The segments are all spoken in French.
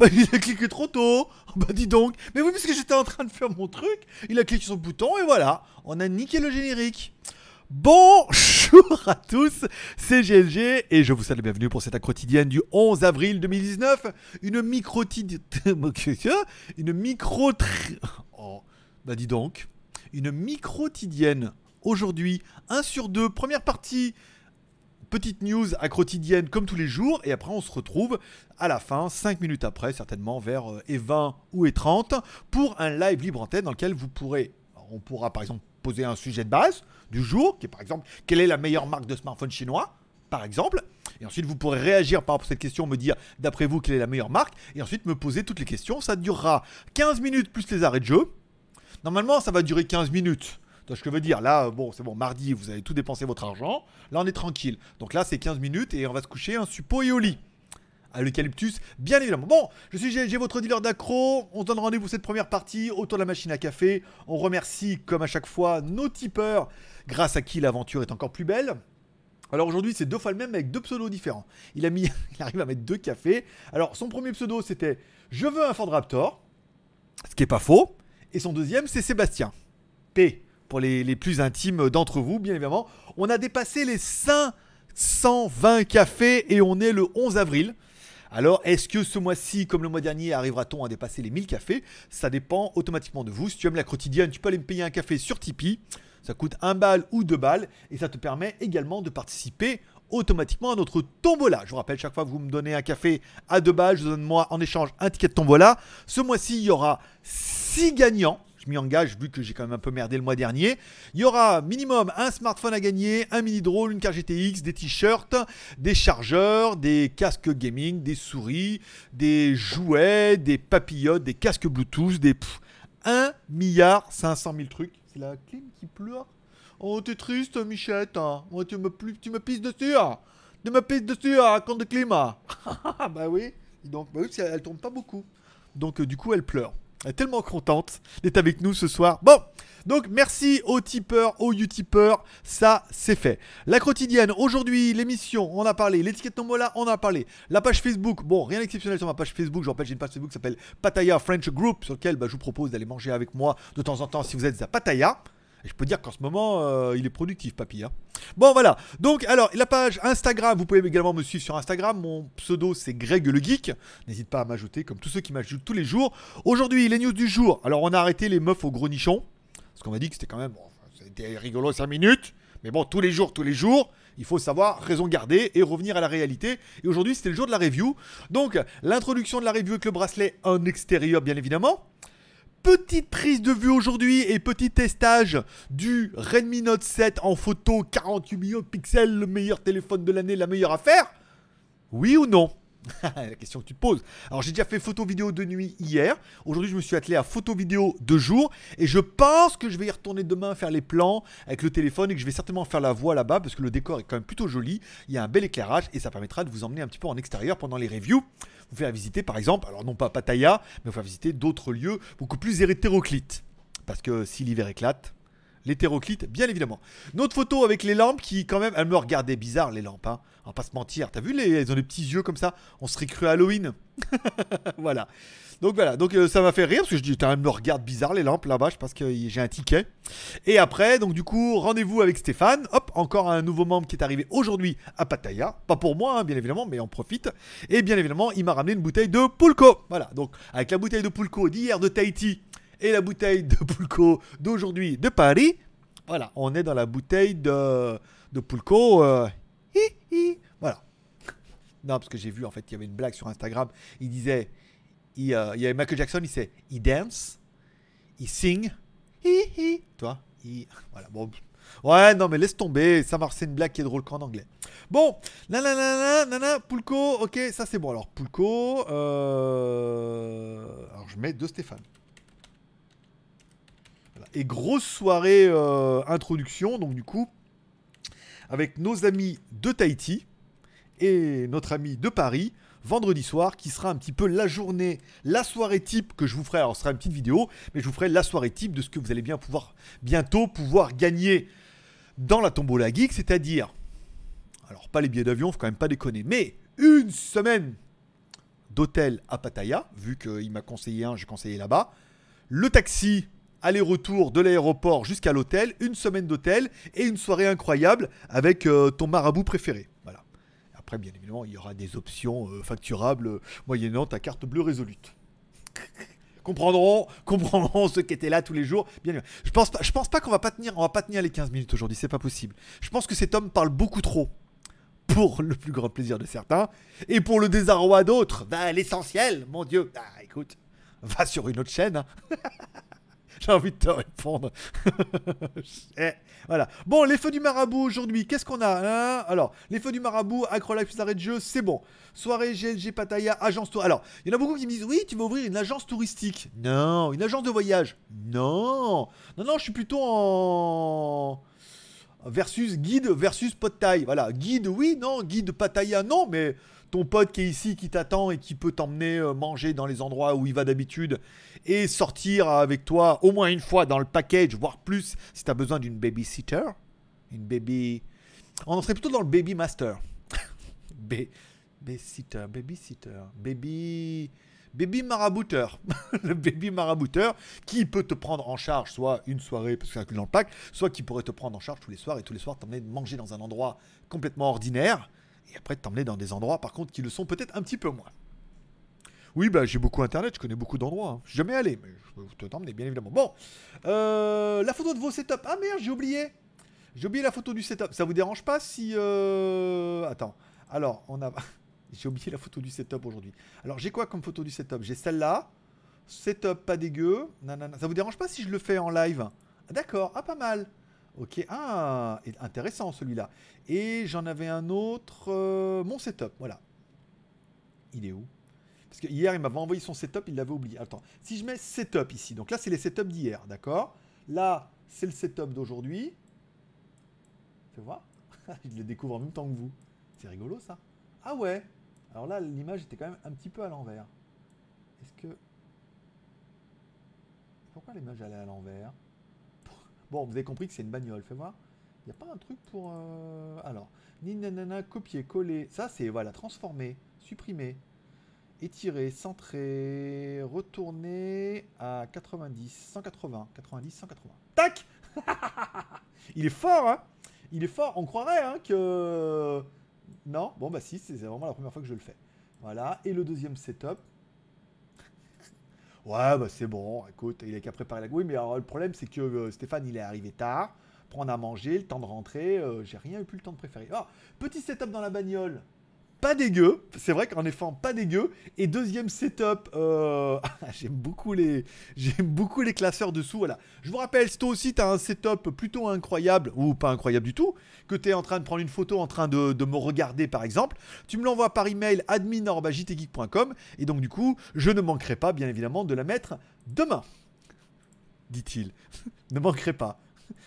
bah il a cliqué trop tôt. Bah dis donc. Mais oui, parce que j'étais en train de faire mon truc. Il a cliqué sur le bouton et voilà. On a niqué le générique. Bonjour à tous, c'est GLG et je vous salue bienvenue pour cette quotidienne du 11 avril 2019. Une micro une micro oh, bah dis donc, une micro quotidienne aujourd'hui, 1 sur 2, première partie petite news à quotidienne comme tous les jours et après on se retrouve à la fin, 5 minutes après certainement vers et 20 ou et 30 pour un live libre antenne dans lequel vous pourrez on pourra par exemple poser un sujet de base du jour, qui est par exemple quelle est la meilleure marque de smartphone chinois, par exemple. Et ensuite, vous pourrez réagir par rapport à cette question, me dire d'après vous quelle est la meilleure marque, et ensuite me poser toutes les questions. Ça durera 15 minutes plus les arrêts de jeu. Normalement, ça va durer 15 minutes. Ce que je veux dire, là, bon, c'est bon, mardi, vous avez tout dépensé votre argent. Là, on est tranquille. Donc là, c'est 15 minutes et on va se coucher un suppôt et au lit à l'eucalyptus, bien évidemment. Bon, je suis GLG, votre dealer d'accro. On se donne rendez-vous cette première partie autour de la machine à café. On remercie, comme à chaque fois, nos tipeurs, grâce à qui l'aventure est encore plus belle. Alors aujourd'hui, c'est deux fois le même avec deux pseudos différents. Il, a mis, il arrive à mettre deux cafés. Alors son premier pseudo, c'était Je veux un Ford Raptor, ce qui est pas faux. Et son deuxième, c'est Sébastien. P, pour les, plus intimes d'entre vous, bien évidemment. On a dépassé les 520 cafés et on est le 11 avril. Alors, est-ce que ce mois-ci, comme le mois dernier, arrivera-t-on à dépasser les 1000 cafés? Ça dépend automatiquement de vous. Si tu aimes la quotidienne, tu peux aller me payer un café sur Tipeee. Ça coûte 1 balle ou 2 balles et ça te permet également de participer automatiquement à notre tombola. Je vous rappelle, chaque fois que vous me donnez un café à 2 balles, je donne moi en échange un ticket de tombola. Ce mois-ci, il y aura 6 gagnants je m'y engage vu que j'ai quand même un peu merdé le mois dernier. Il y aura minimum un smartphone à gagner, un mini drone, une carte GTX, des t-shirts, des chargeurs, des casques gaming, des souris, des jouets, des papillotes, des casques Bluetooth, des 1 milliard 500 000 trucs. C'est la clim qui pleure. Oh, t'es triste, Michette. Hein. Oh, tu, me, tu me pisses dessus. Hein. Tu me pisses dessus à hein, compte de climat. bah oui. Donc, bah oui, elle tombe pas beaucoup. Donc, euh, du coup, elle pleure. Elle est tellement contente d'être avec nous ce soir. Bon, donc merci aux tipeurs, aux utipeurs, ça c'est fait. La quotidienne, aujourd'hui, l'émission, on a parlé. L'étiquette tombola, on a parlé. La page Facebook, bon, rien d'exceptionnel sur ma page Facebook. Je rappelle, j'ai une page Facebook qui s'appelle Pataya French Group, sur laquelle bah, je vous propose d'aller manger avec moi de temps en temps si vous êtes à Pataya. Je peux dire qu'en ce moment, euh, il est productif, papy. Hein. Bon, voilà. Donc, alors, la page Instagram, vous pouvez également me suivre sur Instagram. Mon pseudo, c'est Greg le Geek. N'hésite pas à m'ajouter, comme tous ceux qui m'ajoutent tous les jours. Aujourd'hui, les news du jour. Alors, on a arrêté les meufs au gros nichon. Parce qu'on m'a dit que c'était quand même. Bon, c'était rigolo 5 minutes. Mais bon, tous les jours, tous les jours, il faut savoir raison garder et revenir à la réalité. Et aujourd'hui, c'était le jour de la review. Donc, l'introduction de la review avec le bracelet en extérieur, bien évidemment petite prise de vue aujourd'hui et petit testage du Redmi Note 7 en photo 48 millions de pixels, le meilleur téléphone de l'année, la meilleure affaire. Oui ou non? la question que tu te poses. Alors j'ai déjà fait photo vidéo de nuit hier. Aujourd'hui je me suis attelé à photo vidéo de jour. Et je pense que je vais y retourner demain faire les plans avec le téléphone et que je vais certainement faire la voix là-bas parce que le décor est quand même plutôt joli. Il y a un bel éclairage et ça permettra de vous emmener un petit peu en extérieur pendant les reviews. Vous faire visiter par exemple, alors non pas Pattaya, mais vous faire visiter d'autres lieux beaucoup plus hétéroclites. Parce que si l'hiver éclate, l'hétéroclite, bien évidemment. Notre photo avec les lampes qui, quand même, elles me regardaient bizarre, les lampes. Hein. On va pas se mentir. T'as vu, les... elles ont des petits yeux comme ça? On serait cru à Halloween. voilà. Donc voilà, donc euh, ça m'a fait rire parce que je dis, elles me regardent bizarre les lampes là-bas, je pense que j'ai un ticket. Et après, donc du coup, rendez-vous avec Stéphane. Hop, encore un nouveau membre qui est arrivé aujourd'hui à Pattaya. Pas pour moi, hein, bien évidemment, mais on profite. Et bien évidemment, il m'a ramené une bouteille de Pulco. Voilà, donc avec la bouteille de Pulco d'hier de Tahiti et la bouteille de Pulco d'aujourd'hui de Paris. Voilà, on est dans la bouteille de, de Pulco. Euh, voilà. Non, parce que j'ai vu, en fait, il y avait une blague sur Instagram. Il disait, il, euh, y avait Michael Jackson, il disait, il dance, il sing, hi hi. Toi, il... Voilà, bon. Ouais, non, mais laisse tomber. Ça marche, c'est une blague qui est drôle qu'en anglais. Bon, nanana, nanana, Pulco, ok, ça c'est bon. Alors, Pulco, euh... alors je mets de Stéphane. Et grosse soirée euh, introduction, donc du coup, avec nos amis de Tahiti et notre ami de Paris, vendredi soir, qui sera un petit peu la journée, la soirée type que je vous ferai. Alors, ce sera une petite vidéo, mais je vous ferai la soirée type de ce que vous allez bien pouvoir bientôt pouvoir gagner dans la tombola geek, c'est-à-dire, alors pas les billets d'avion, faut quand même pas déconner, mais une semaine d'hôtel à Pattaya, vu qu'il m'a conseillé un, j'ai conseillé là-bas. Le taxi, aller-retour de l'aéroport jusqu'à l'hôtel, une semaine d'hôtel et une soirée incroyable avec euh, ton marabout préféré. Voilà. Après, bien évidemment, il y aura des options euh, facturables euh, moyennant ta carte bleue résolute. comprendront, comprendront ceux qui étaient là tous les jours. Bien, je pense pas, je pense pas qu'on va pas tenir, on va pas tenir les 15 minutes aujourd'hui, c'est pas possible. Je pense que cet homme parle beaucoup trop pour le plus grand plaisir de certains et pour le désarroi d'autres. Bah, l'essentiel, mon Dieu. Ah, écoute, va sur une autre chaîne. hein. J'ai envie de te répondre. Eh, voilà. Bon, les feux du marabout aujourd'hui, qu'est-ce qu'on a hein? Alors, les feux du marabout, Acrolife arrêt de jeu, c'est bon. Soirée GLG Pattaya, agence tour. Alors, il y en a beaucoup qui me disent oui, tu vas ouvrir une agence touristique. Non, une agence de voyage. Non. Non, non, je suis plutôt en versus guide versus pot taille. Voilà, guide oui, non, guide Pattaya non, mais ton pote qui est ici, qui t'attend et qui peut t'emmener euh, manger dans les endroits où il va d'habitude et sortir avec toi au moins une fois dans le package, voire plus si tu as besoin d'une babysitter. Une baby. On serait plutôt dans le baby master. Ba- Babysitter, babysitter, baby. Baby marabouteur. le baby marabouteur qui peut te prendre en charge soit une soirée parce que c'est inclus dans le pack, soit qui pourrait te prendre en charge tous les soirs et tous les soirs t'emmener manger dans un endroit complètement ordinaire et après t'emmener dans des endroits par contre qui le sont peut-être un petit peu moins. Oui, bah j'ai beaucoup internet, je connais beaucoup d'endroits. hein. Je suis jamais allé, mais je peux te t'emmener bien évidemment. Bon, euh, la photo de vos setups. Ah merde, j'ai oublié. J'ai oublié la photo du setup. Ça vous dérange pas si euh... attends. Alors, on a j'ai oublié la photo du setup aujourd'hui. Alors, j'ai quoi comme photo du setup? J'ai celle-là. Setup pas dégueu. Nanana. Ça vous dérange pas si je le fais en live? Ah, D'accord, ah pas mal. Ok, ah, intéressant celui-là. Et j'en avais un autre, euh, mon setup, voilà. Il est où? Parce que hier, il m'avait envoyé son setup, il l'avait oublié. Attends, si je mets setup ici, donc là, c'est les setups d'hier, d'accord? Là, c'est le setup d'aujourd'hui. Fais voir. je le découvre en même temps que vous. C'est rigolo ça. Ah ouais. Alors là, l'image était quand même un petit peu à l'envers. Est-ce que. Pourquoi l'image est à l'envers? Bon, vous avez compris que c'est une bagnole, fais voir. Il n'y a pas un truc pour. euh, Alors, ni nanana, copier, coller. Ça, c'est voilà, transformer, supprimer, étirer, centrer, retourner à 90, 180, 90, 180. Tac Il est fort, hein Il est fort. On croirait hein, que. Non Bon, bah si, c'est vraiment la première fois que je le fais. Voilà. Et le deuxième setup. Ouais, bah c'est bon. Écoute, il a qu'à préparer la. Oui, mais alors, le problème, c'est que euh, Stéphane, il est arrivé tard. Prendre à manger, le temps de rentrer. euh, J'ai rien eu plus le temps de préférer. Ah, petit setup dans la bagnole. Pas dégueu. C'est vrai qu'en effet, pas dégueu. Et deuxième setup. euh, J'aime beaucoup les. Beaucoup les classeurs dessous. Voilà. Je vous rappelle, si toi aussi, tu as un setup plutôt incroyable, ou pas incroyable du tout, que tu es en train de prendre une photo en train de, me regarder par exemple, tu me l'envoies par email admin.jtgeek.com et donc du coup, je ne manquerai pas bien évidemment de la mettre demain. Dit-il. ne manquerai pas.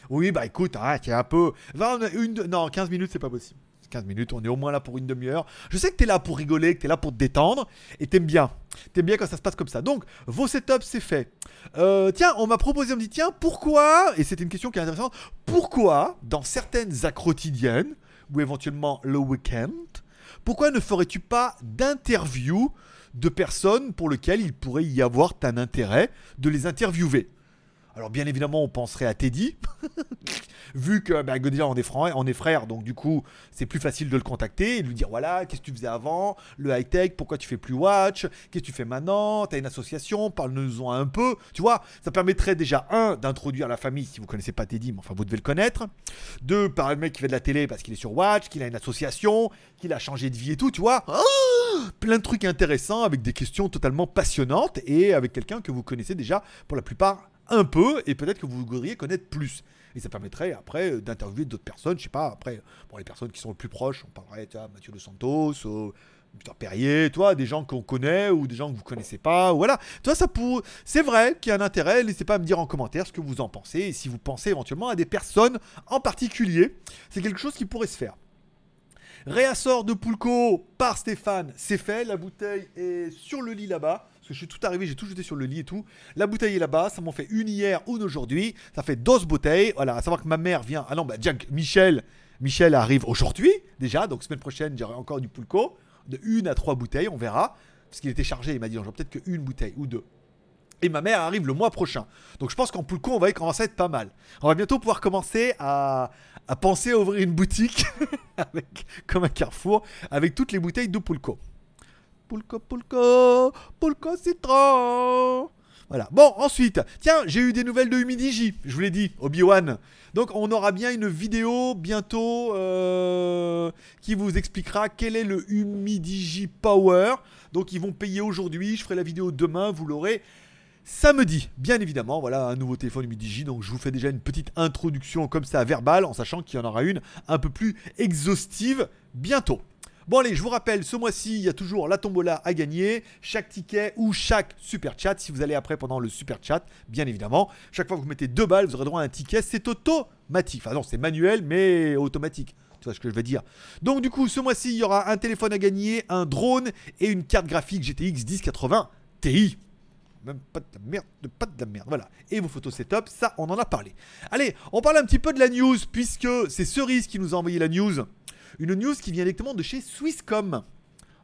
Oui, bah écoute, hein, un peu. Va, on a une, non, 15 minutes, c'est pas possible. 15 minutes, on est au moins là pour une demi-heure. Je sais que tu es là pour rigoler, que tu es là pour te détendre, et t'aimes bien. T'aimes bien quand ça se passe comme ça. Donc, vos setups, c'est fait. Euh, tiens, on m'a proposé, on me dit, tiens, pourquoi, et c'était une question qui est intéressante, pourquoi, dans certaines actes quotidiennes, ou éventuellement le week-end, pourquoi ne ferais-tu pas d'interview de personnes pour lesquelles il pourrait y avoir un intérêt de les interviewer? Alors bien évidemment, on penserait à Teddy, vu que bah, déjà on est, frères, on est donc du coup c'est plus facile de le contacter et de lui dire voilà, qu'est-ce que tu faisais avant, le high-tech, pourquoi tu fais plus watch, qu'est-ce que tu fais maintenant, t'as une association, parle-nous-en un peu, tu vois, ça permettrait déjà, un, d'introduire la famille si vous connaissez pas Teddy, mais enfin vous devez le connaître, deux, par le mec qui fait de la télé parce qu'il est sur watch, qu'il a une association, qu'il a changé de vie et tout, tu vois, Ah! Plein de trucs intéressants avec des questions totalement passionnantes et avec quelqu'un que vous connaissez déjà pour la plupart un peu et peut-être que vous voudriez connaître plus. Et ça permettrait après euh, d'interviewer d'autres personnes, je sais pas, après, bon, les personnes qui sont le plus proches, on parlerait, tu vois, Mathieu Dos Santos, euh, Peter Perrier, toi, des gens qu'on connaît ou des gens que vous connaissez pas, ou voilà. Toi, ça pour... C'est vrai qu'il y a un intérêt, n'hésitez pas à me dire en commentaire ce que vous en pensez et si vous pensez éventuellement à des personnes en particulier. C'est quelque chose qui pourrait se faire. Réassort de Poulco par Stéphane, c'est fait. La bouteille est sur le lit là-bas. Parce que je suis tout arrivé, j'ai tout jeté sur le lit et tout. La bouteille est là-bas. Ça m'en fait une hier, une aujourd'hui. Ça fait 12 bouteilles. Voilà, à savoir que ma mère vient. Ah non, bah, Jack, Michel. Michel arrive aujourd'hui, déjà. Donc, semaine prochaine, j'aurai encore du Poulco. De une à trois bouteilles, on verra. parce qu'il était chargé. Il m'a dit, j'en peut-être qu'une bouteille ou deux. Et ma mère arrive le mois prochain. Donc je pense qu'en Poulco, on va commencer à être pas mal. On va bientôt pouvoir commencer à, penser à ouvrir une boutique, comme un carrefour, avec toutes les bouteilles de Poulco. Poulco, Poulco, Poulco Citron. Voilà. Bon, ensuite, tiens, j'ai eu des nouvelles de Humidigi, je vous l'ai dit, Obi-Wan. Donc, on aura bien une vidéo bientôt euh, qui vous expliquera quel est le Humidigi Power. Donc, ils vont payer aujourd'hui. Je ferai la vidéo demain, vous l'aurez samedi, bien évidemment. Voilà un nouveau téléphone Humidigi. Donc, je vous fais déjà une petite introduction comme ça, verbale, en sachant qu'il y en aura une un peu plus exhaustive bientôt. Bon allez, je vous rappelle, ce mois-ci, il y a toujours la tombola à gagner, chaque ticket ou chaque super chat. Si vous allez après pendant le super chat, bien évidemment, chaque fois que vous mettez deux balles, vous aurez droit à un ticket. C'est automatique. Enfin non, c'est manuel, mais automatique. Tu vois ce que je veux dire. Donc du coup, ce mois-ci, il y aura un téléphone à gagner, un drone et une carte graphique GTX 1080 Ti. Même pas de merde, pas de merde, voilà. Et vos photos setup, ça, on en a parlé. Allez, on parle un petit peu de la news, puisque c'est Cerise qui nous a envoyé la news. Une news qui vient directement de chez Swisscom.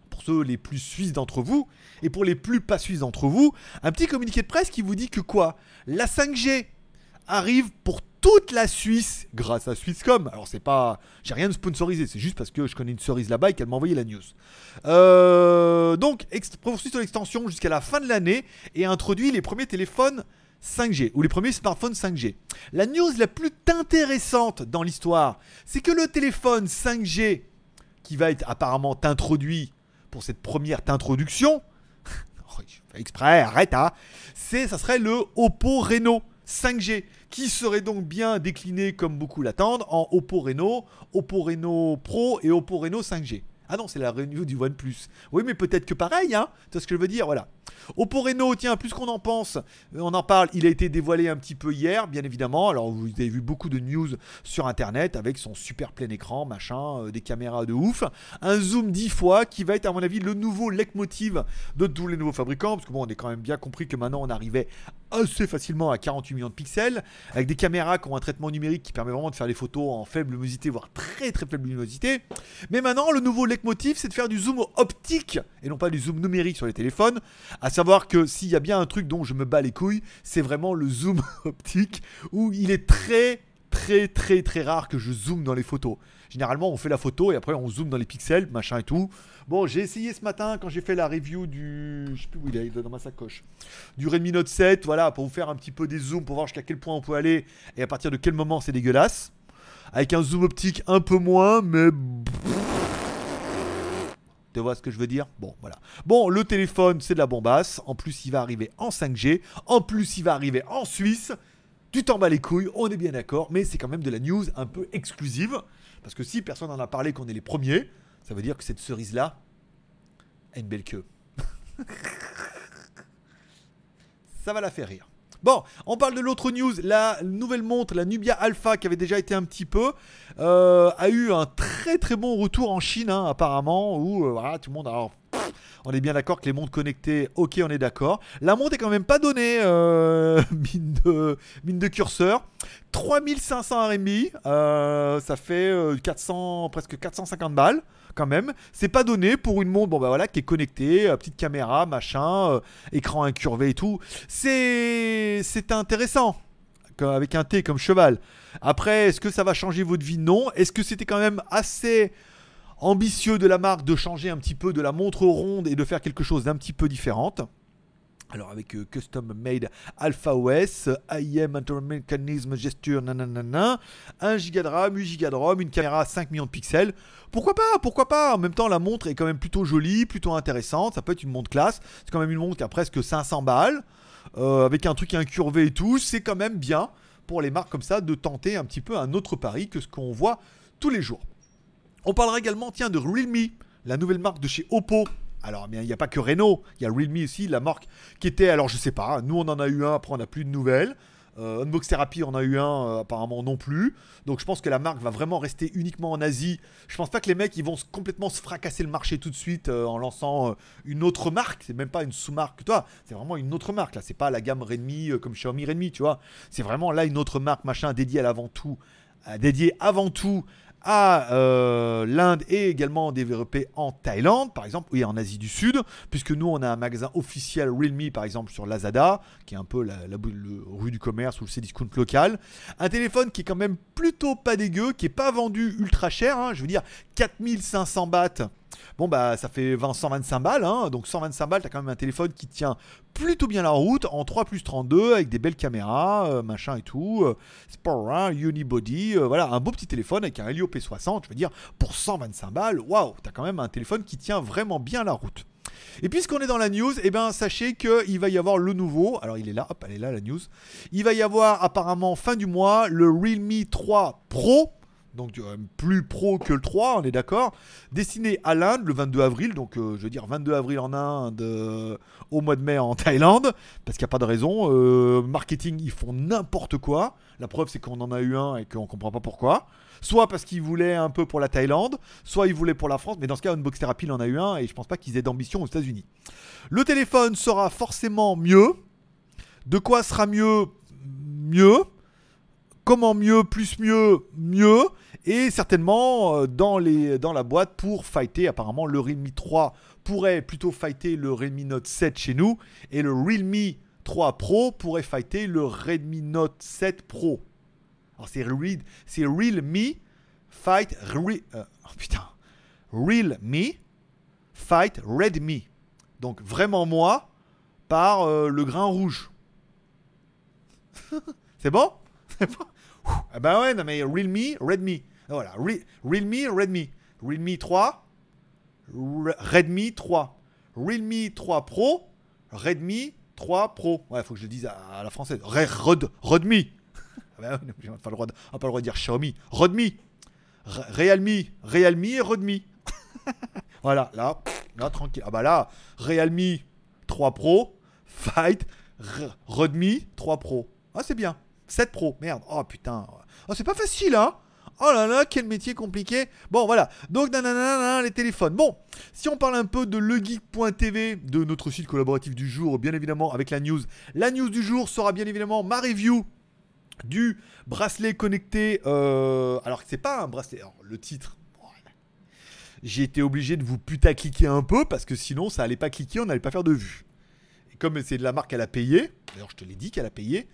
Pour ceux les plus suisses d'entre vous, et pour les plus pas suisses d'entre vous, un petit communiqué de presse qui vous dit que quoi? La 5G arrive pour toute la Suisse grâce à Swisscom. Alors c'est pas, j'ai rien de sponsorisé, c'est juste parce que je connais une cerise là-bas et qu'elle m'a envoyé la news. Euh, donc poursuit son extension jusqu'à la fin de l'année et introduit les premiers téléphones 5G ou les premiers smartphones 5G. La news la plus intéressante dans l'histoire, c'est que le téléphone 5G qui va être apparemment introduit pour cette première introduction, oh, exprès, arrête, hein, c'est ça serait le Oppo Reno 5G qui serait donc bien décliné comme beaucoup l'attendent en Oppo Reno, Oppo Reno Pro et Oppo Reno 5G. Ah non, c'est la review du OnePlus. Oui, mais peut-être que pareil, hein. C'est ce que je veux dire, voilà. Oppo Reno, tiens, plus qu'on en pense, euh, on en parle, il a été dévoilé un petit peu hier, bien évidemment. Alors, vous avez vu beaucoup de news sur Internet avec son super plein écran, machin, euh, des caméras de ouf. Un zoom 10 fois qui va être, à mon avis, le nouveau leitmotiv de tous les nouveaux fabricants. Parce que bon, on est quand même bien compris que maintenant, on arrivait assez facilement à 48 millions de pixels, avec des caméras qui ont un traitement numérique qui permet vraiment de faire des photos en faible luminosité, voire très très faible luminosité. Mais maintenant, le nouveau leitmotiv, c'est de faire du zoom optique et non pas du zoom numérique sur les téléphones. À savoir que s'il y a bien un truc dont je me bats les couilles, c'est vraiment le zoom optique, où il est très très très très rare que je zoome dans les photos. Généralement, on fait la photo et après on zoome dans les pixels, machin et tout. Bon, j'ai essayé ce matin quand j'ai fait la review du. Je sais plus où il est, dans ma sacoche. Du Redmi Note 7, voilà, pour vous faire un petit peu des zooms, pour voir jusqu'à quel point on peut aller et à partir de quel moment c'est dégueulasse. Avec un zoom optique un peu moins, mais. Tu vois ce que je veux dire? Bon, voilà. Bon, le téléphone, c'est de la bombasse. En plus, il va arriver en 5G. En plus, il va arriver en Suisse. Tu t'en bats les couilles, on est bien d'accord, mais c'est quand même de la news un peu exclusive. Parce que si personne n'en a parlé, qu'on est les premiers, ça veut dire que cette cerise-là a une belle queue. ça va la faire rire. Bon, on parle de l'autre news. La nouvelle montre, la Nubia Alpha, qui avait déjà été un petit peu, euh, a eu un très très bon retour en Chine, hein, apparemment, où euh, voilà, tout le monde. Alors, on est bien d'accord que les montres connectées, ok, on est d'accord. La montre est quand même pas donnée, euh, mine, de, mine de curseur. 3500 RMB, ça fait 400, presque 450 balles quand même. C'est pas donné pour une montre bon, bah, qui est connectée, euh, petite caméra, machin, euh, écran incurvé et tout. C'est, c'est intéressant. Avec un T comme cheval. Après, est-ce que ça va changer votre vie? Non. Est-ce que c'était quand même assez ambitieux de la marque de changer un petit peu de la montre ronde et de faire quelque chose d'un petit peu différente alors avec euh, Custom Made Alpha OS, IM Mechanism Gesture, nanana, 1 Go de RAM, 8 Go de ROM, une caméra 5 millions de pixels. Pourquoi pas Pourquoi pas? En même temps, la montre est quand même plutôt jolie, plutôt intéressante. Ça peut être une montre classe. C'est quand même une montre qui a presque 500 balles, euh, avec un truc incurvé et tout. C'est quand même bien pour les marques comme ça de tenter un petit peu un autre pari que ce qu'on voit tous les jours. On parlera également, tiens, de Realme, la nouvelle marque de chez Oppo alors, il n'y a pas que Renault, il y a Realme aussi, la marque qui était, alors je sais pas, nous on en a eu un, après on n'a plus de nouvelles. Euh, Unbox Therapy on a eu un, euh, apparemment non plus. Donc je pense que la marque va vraiment rester uniquement en Asie. Je pense pas que les mecs ils vont complètement se fracasser le marché tout de suite euh, en lançant une autre marque. C'est même pas une sous-marque, toi. C'est vraiment une autre marque là. C'est pas la gamme Redmi comme Xiaomi Redmi, tu vois. C'est vraiment là une autre marque machin dédiée à l'avant tout, dédiée avant tout à euh, l'Inde et également développé en Thaïlande, par exemple, et en Asie du Sud, puisque nous, on a un magasin officiel Realme, par exemple, sur Lazada, qui est un peu la, rue du commerce ou le discount local. Un téléphone qui est quand même plutôt pas dégueu, qui est pas vendu ultra cher, hein, je veux dire 4500 bahts Bon, bah, ça fait 20, 125 balles. Hein. donc, 125 balles, t'as quand même un téléphone qui tient plutôt bien la route en 3 plus 32 avec des belles caméras, euh, machin et tout. Euh, hein, unibody. Euh, voilà, un beau petit téléphone avec un Helio P60. Je veux dire, pour 125 balles, waouh, t'as quand même un téléphone qui tient vraiment bien la route. Et puisqu'on est dans la news, eh ben, sachez qu'il va y avoir le nouveau. Alors, il est là, hop, elle est là la news. Il va y avoir apparemment fin du mois le Realme 3 Pro donc euh, plus pro que le 3, on est d'accord. Destiné à l'Inde le 22 avril, donc euh, je veux dire 22 avril en Inde, euh, au mois de mai en Thaïlande, parce qu'il n'y a pas de raison. marketing, ils font n'importe quoi. La preuve, c'est qu'on en a eu un et qu'on comprend pas pourquoi. Soit parce qu'ils voulaient un peu pour la Thaïlande, soit ils voulaient pour la France, mais dans ce cas, Unbox Therapy, il en a eu un et je pense pas qu'ils aient d'ambition aux États-Unis. Le téléphone sera forcément mieux. De quoi sera mieux Mieux? Comment mieux, plus mieux, mieux. Et certainement euh, dans, la boîte pour fighter, apparemment le Realme 3 pourrait plutôt fighter le Redmi Note 7 chez nous. Et le Realme 3 Pro pourrait fighter le Redmi Note 7 Pro. Alors c'est c'est Realme Fight euh, oh putain, Realme Fight Redmi. Donc vraiment moi par euh, le grain rouge. c'est bon? Ah bah ouais, non mais Realme, Redmi. Voilà, Realme, Redmi. Realme 3, Redmi 3. Realme 3 Pro, Redmi 3 Pro. Ouais, faut que je le dise à, la française. Redmi. Ah bah on n'a pas, le droit de dire Xiaomi. Redmi. Realme, Realme et Redmi. voilà, là, là, tranquille. Ah bah là, Realme 3 Pro, Fight, Redmi 3 Pro. Ah, c'est bien. 7 Pro, merde. Oh putain. Oh, c'est pas facile, hein Oh là là, quel métier compliqué. Bon, voilà. Donc, nanana, les téléphones. Bon, si on parle un peu de legeek.tv, de notre site collaboratif du jour, bien évidemment, avec la news. La news du jour sera bien évidemment ma review du bracelet connecté. Euh, alors, c'est pas un bracelet. le titre. J'ai été obligé de vous putacliquer un peu parce que sinon ça allait pas cliquer, on n'allait pas faire de vue. Et comme c'est de la marque qu'elle a payé, d'ailleurs je te l'ai dit qu'elle a payé,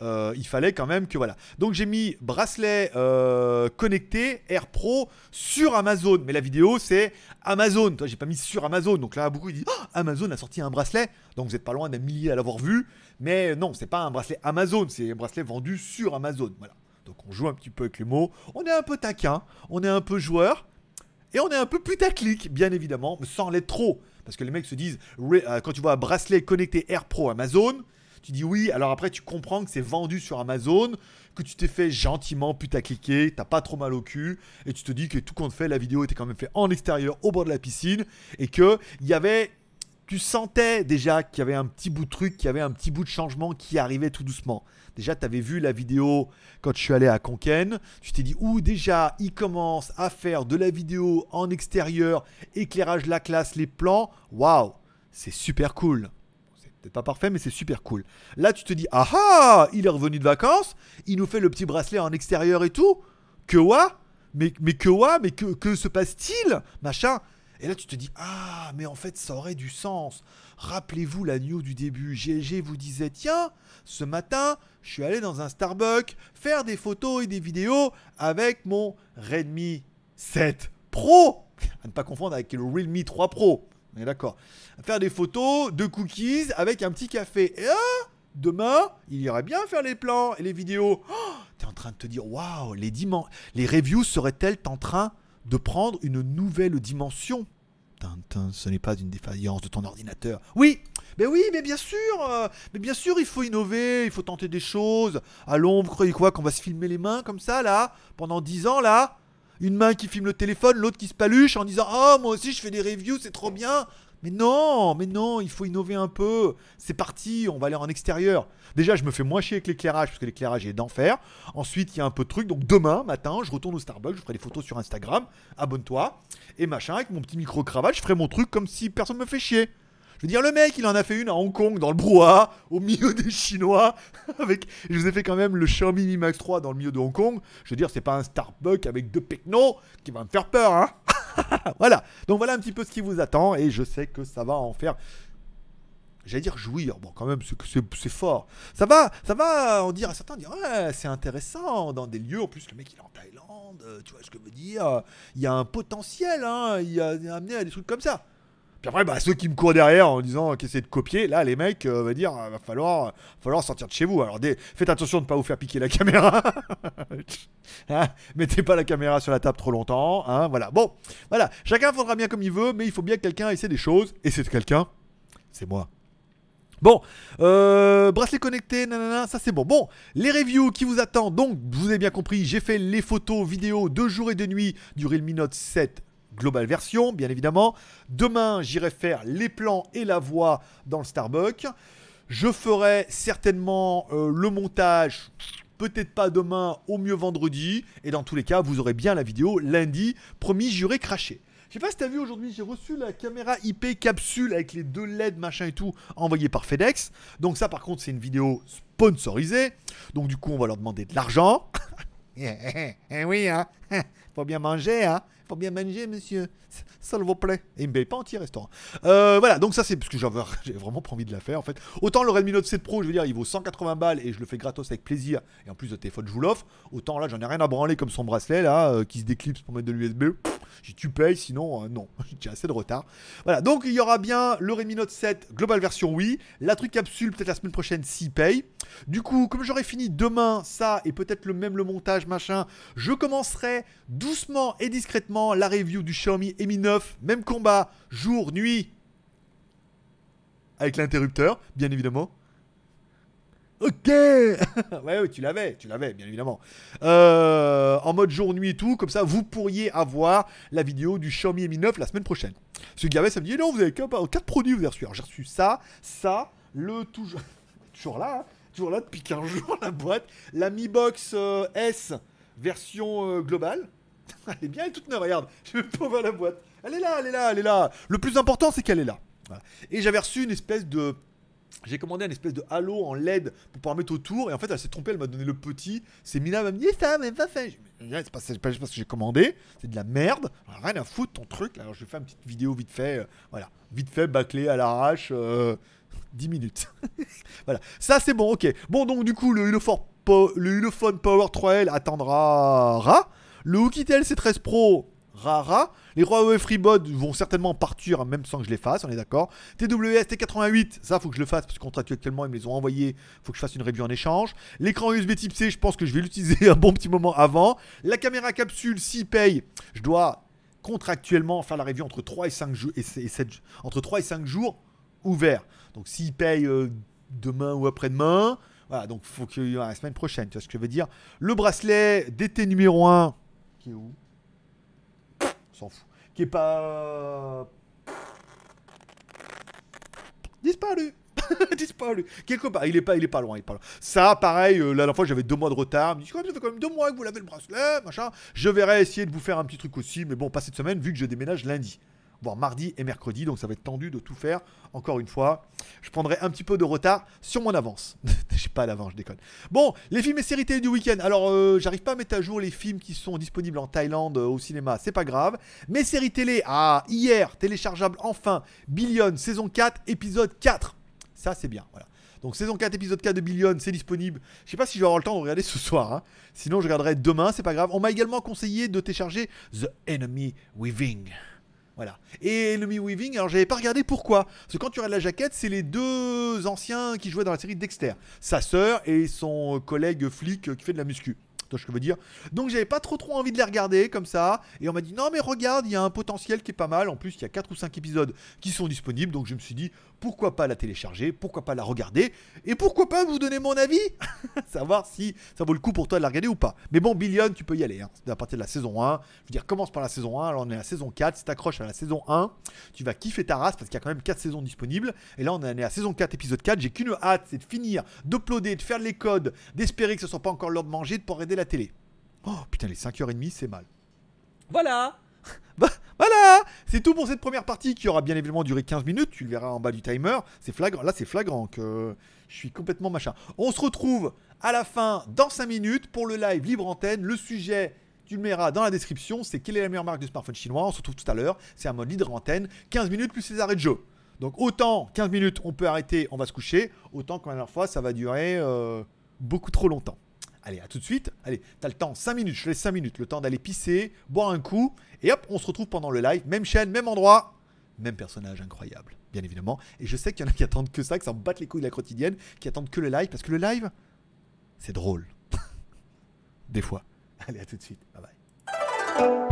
euh, il fallait quand même que voilà. Donc j'ai mis bracelet euh, connecté Air Pro sur Amazon. Mais la vidéo c'est Amazon. Toi j'ai pas mis sur Amazon. Donc là beaucoup disent oh, Amazon a sorti un bracelet. Donc vous n'êtes pas loin d'un millier à l'avoir vu. Mais non, c'est pas un bracelet Amazon, c'est un bracelet vendu sur Amazon. Voilà. Donc on joue un petit peu avec les mots. On est un peu taquin, on est un peu joueur. Et on est un peu putaclic, bien évidemment, mais sans l'être trop. Parce que les mecs se disent, euh, quand tu vois un bracelet connecté Air Pro Amazon, tu dis oui, alors après tu comprends que c'est vendu sur Amazon, que tu t'es fait gentiment putacliquer, t'as pas trop mal au cul, et tu te dis que tout compte fait, la vidéo était quand même fait en extérieur, au bord de la piscine, et que il avait tu sentais déjà qu'il y avait un petit bout de truc, qu'il y avait un petit bout de changement qui arrivait tout doucement. Déjà, tu avais vu la vidéo quand je suis allé à Conken. Tu t'es dit, ouh, déjà, il commence à faire de la vidéo en extérieur, éclairage la classe, les plans. Waouh, c'est super cool. C'est pas parfait, mais c'est super cool. Là, tu te dis, ah ah, il est revenu de vacances, il nous fait le petit bracelet en extérieur et tout. Que quoi mais, mais que quoi Mais que, que se passe-t-il? Machin. Et là, tu te dis, ah, mais en fait, ça aurait du sens. Rappelez-vous la news du début. GLG vous disait, tiens, ce matin, je suis allé dans un Starbucks faire des photos et des vidéos avec mon Redmi 7 Pro. À ne pas confondre avec le Realme 3 Pro. On est d'accord. Faire des photos de cookies avec un petit café. Et ah, demain, il irait bien faire les plans et les vidéos. Oh, T'es en train de te dire, waouh, les, les reviews seraient-elles en train de prendre une nouvelle dimension? Ce n'est pas une défaillance de ton ordinateur. Oui, mais oui, mais bien sûr, euh, mais bien sûr, il faut innover, il faut tenter des choses. Allons, vous croyez quoi qu'on va se filmer les mains comme ça là pendant 10 ans là? Une main qui filme le téléphone, l'autre qui se paluche en disant Oh, moi aussi je fais des reviews, c'est trop bien. Mais non, mais non, il faut innover un peu. C'est parti, on va aller en extérieur. Déjà, je me fais moins chier avec l'éclairage parce que l'éclairage est d'enfer. Ensuite, il y a un peu de trucs. Donc demain matin, je retourne au Starbucks, je ferai des photos sur Instagram. Abonne-toi. Et machin, avec mon petit micro-cravate, je ferai mon truc comme si personne me fait chier. Je veux dire, le mec, il en a fait une à Hong Kong, dans le brouhaha, au milieu des Chinois. Avec, je vous ai fait quand même le Xiaomi Mi Max 3 dans le milieu de Hong Kong. Je veux dire, c'est pas un Starbucks avec deux pecnos qui va me faire peur, hein. voilà. Donc voilà un petit peu ce qui vous attend et je sais que ça va en faire j'allais dire jouir, bon quand même c'est fort. Ça va, ça va en dire à certains dire ouais c'est intéressant dans des lieux, en plus le mec il est en Thaïlande, euh, tu vois ce que je veux dire, il y a un potentiel, hein, il a amené à des trucs comme ça. Puis après, bah, ceux qui me courent derrière en disant qu'ils essaient de copier, là, les mecs, euh, va dire, va falloir, falloir sortir de chez vous. Alors, faites attention de ne pas vous faire piquer la caméra. Hein, mettez pas la caméra sur la table trop longtemps. Hein, voilà. Bon, voilà. Chacun faudra bien comme il veut, mais il faut bien que quelqu'un essaie des choses. Et c'est quelqu'un, c'est moi. Bon, euh, bracelet connecté, nanana, ça c'est bon. Bon, les reviews qui vous attendent, donc vous avez bien compris, j'ai fait les photos vidéo de jour et de nuit du Realme Note 7 Global Version, bien évidemment. Demain, j'irai faire les plans et la voix dans le Starbucks. Je ferai certainement euh, le montage, peut-être pas demain, au mieux vendredi. Et dans tous les cas, vous aurez bien la vidéo lundi. Promis, j'aurai craché. Je sais pas si t'as vu aujourd'hui, j'ai reçu la caméra IP capsule avec les deux LED machin et tout envoyée par FedEx. Donc ça par contre c'est une vidéo sponsorisée. Donc du coup on va leur demander de l'argent. eh, eh oui hein, faut bien manger hein, bien manger monsieur ça vous plaît. Et il me paye pas entier restaurant. Euh, voilà, donc ça c'est parce que j'ai vraiment pas envie de la faire en fait. Autant le Redmi Note 7 Pro, je veux dire, il vaut 180 balles et je le fais gratos avec plaisir. Et en plus de téléphone, je vous l'offre. Autant là, j'en ai rien à branler comme son bracelet là, euh, qui se déclipse pour mettre de l'USB. Si tu payes, sinon euh, non, j'ai assez de retard. Voilà, donc il y aura bien le Redmi Note 7 Global version oui, la truc capsule peut-être la semaine prochaine s'il paye. Du coup, comme j'aurai fini demain ça et peut-être le même le montage machin, je commencerai doucement et discrètement la review du Xiaomi Mi 9, même combat, jour, nuit, avec l'interrupteur, bien évidemment. Ok Ouais, oui, tu l'avais, tu l'avais, bien évidemment. Euh, en mode jour-nuit et tout, comme ça, vous pourriez avoir la vidéo du Xiaomi Mi 9 la semaine prochaine. Ce gars ça me dit, non, vous avez 4 produits, vous avez reçu. Alors, j'ai reçu ça, ça, le toujours... toujours là, hein, toujours là depuis 15 jours, la boîte. La Mi Box euh, S, version euh, globale. elle est bien, elle est toute neuve, regarde. Je vais pas voir la boîte. Elle est là, elle est là, elle est là. Le plus important, c'est qu'elle est là. Et j'avais reçu une espèce de. J'ai commandé un espèce de halo en LED pour pouvoir mettre autour. Et en fait, elle s'est trompée, elle m'a donné le petit. C'est Mina, elle m'a dit ça, mais pas fait. C'est pas, pas, pas, ce que j'ai commandé. C'est de la merde. rien à foutre ton truc. Alors, je faire une petite vidéo vite fait. Euh, voilà. Vite fait, bâclé à l'arrache. 10 euh, minutes. voilà. Ça, c'est bon, ok. Bon, donc, du coup, le Ulefone, Power 3L attendra. Le Oukitel C13 Pro rara. Les Huawei FreeBud vont certainement partir, hein, même sans que je les fasse, on est d'accord. TWS T88, ça faut que je le fasse parce que contractuellement ils me les ont envoyés, faut que je fasse une review en échange. L'écran USB type C, je pense que je vais l'utiliser un bon petit moment avant. La caméra capsule, si paye, je dois contractuellement faire la review entre 3 et 5 jours et 7, entre 3 et 5 jours ouvert. Donc s'il paye euh, demain ou après-demain, voilà, donc faut qu'il y ait la semaine prochaine, tu vois ce que je veux dire. Le bracelet DT numéro 1 qui est où? S'en fout. Qui est pas. Disparu Disparu Quelque part, il est pas, il est pas loin, il est pas loin. Ça, pareil, euh, la dernière fois j'avais deux mois de retard. Je me dis, ça fait quand même deux mois que vous l'avez le bracelet, machin. Je verrai essayer de vous faire un petit truc aussi, mais bon, pas cette semaine, vu que je déménage lundi voire mardi et mercredi, donc ça va être tendu de tout faire. Encore une fois, je prendrai un petit peu de retard sur mon avance. J'ai pas l'avance, je déconne. Bon, les films et séries télé du week-end. Alors, euh, j'arrive pas à mettre à jour les films qui sont disponibles en Thaïlande euh, au cinéma, c'est pas grave. Mes séries télé, ah, hier, téléchargeable enfin, Billion, saison 4, épisode 4. Ça, c'est bien, voilà. Donc saison 4, épisode 4 de Billion, c'est disponible. Je sais pas si je vais avoir le temps de regarder ce soir. Hein. Sinon, je regarderai demain, c'est pas grave. On m'a également conseillé de télécharger The Enemy Weaving. Voilà. Et Enemy Weaving, alors j'avais pas regardé pourquoi. Parce que quand tu regardes la jaquette, c'est les deux anciens qui jouaient dans la série Dexter. Sa sœur et son collègue flic qui fait de la muscu je veux dire? Donc j'avais pas trop trop envie de les regarder comme ça. Et on m'a dit non mais regarde, il y a un potentiel qui est pas mal. En plus, il y a 4 ou 5 épisodes qui sont disponibles. Donc je me suis dit pourquoi pas la télécharger, pourquoi pas la regarder. Et pourquoi pas vous donner mon avis Savoir si ça vaut le coup pour toi de la regarder ou pas. Mais bon, Billion, tu peux y aller. Hein. à partir de la saison 1. Je veux dire, commence par la saison 1. Alors on est à la saison 4. Si t'accroches à la saison 1, tu vas kiffer ta race parce qu'il y a quand même 4 saisons disponibles. Et là on est à la saison 4, épisode 4. J'ai qu'une hâte, c'est de finir, d'uploader, de faire les codes, d'espérer que ce soit pas encore l'heure de manger, de pouvoir aider la télé. Oh putain, les 5h30, c'est mal. Voilà Voilà, c'est tout pour cette première partie qui aura bien évidemment duré 15 minutes. Tu le verras en bas du timer. C'est flagrant. Là, c'est flagrant que je suis complètement machin. On se retrouve à la fin dans 5 minutes pour le live libre antenne. Le sujet, tu le mettras dans la description. C'est quelle est la meilleure marque de smartphone chinois? On se retrouve tout à l'heure. C'est un mode libre antenne. 15 minutes plus les arrêts de jeu. Donc autant 15 minutes, on peut arrêter, on va se coucher. Autant que la dernière fois, ça va durer euh, beaucoup trop longtemps. Allez, à tout de suite. Allez, t'as le temps, 5 minutes, je laisse 5 minutes, le temps d'aller pisser, boire un coup, et hop, on se retrouve pendant le live, même chaîne, même endroit, même personnage incroyable, bien évidemment. Et je sais qu'il y en a qui attendent que ça, que ça me batte les couilles de la quotidienne, qui attendent que le live, parce que le live, c'est drôle. Des fois. Allez, à tout de suite. Bye bye.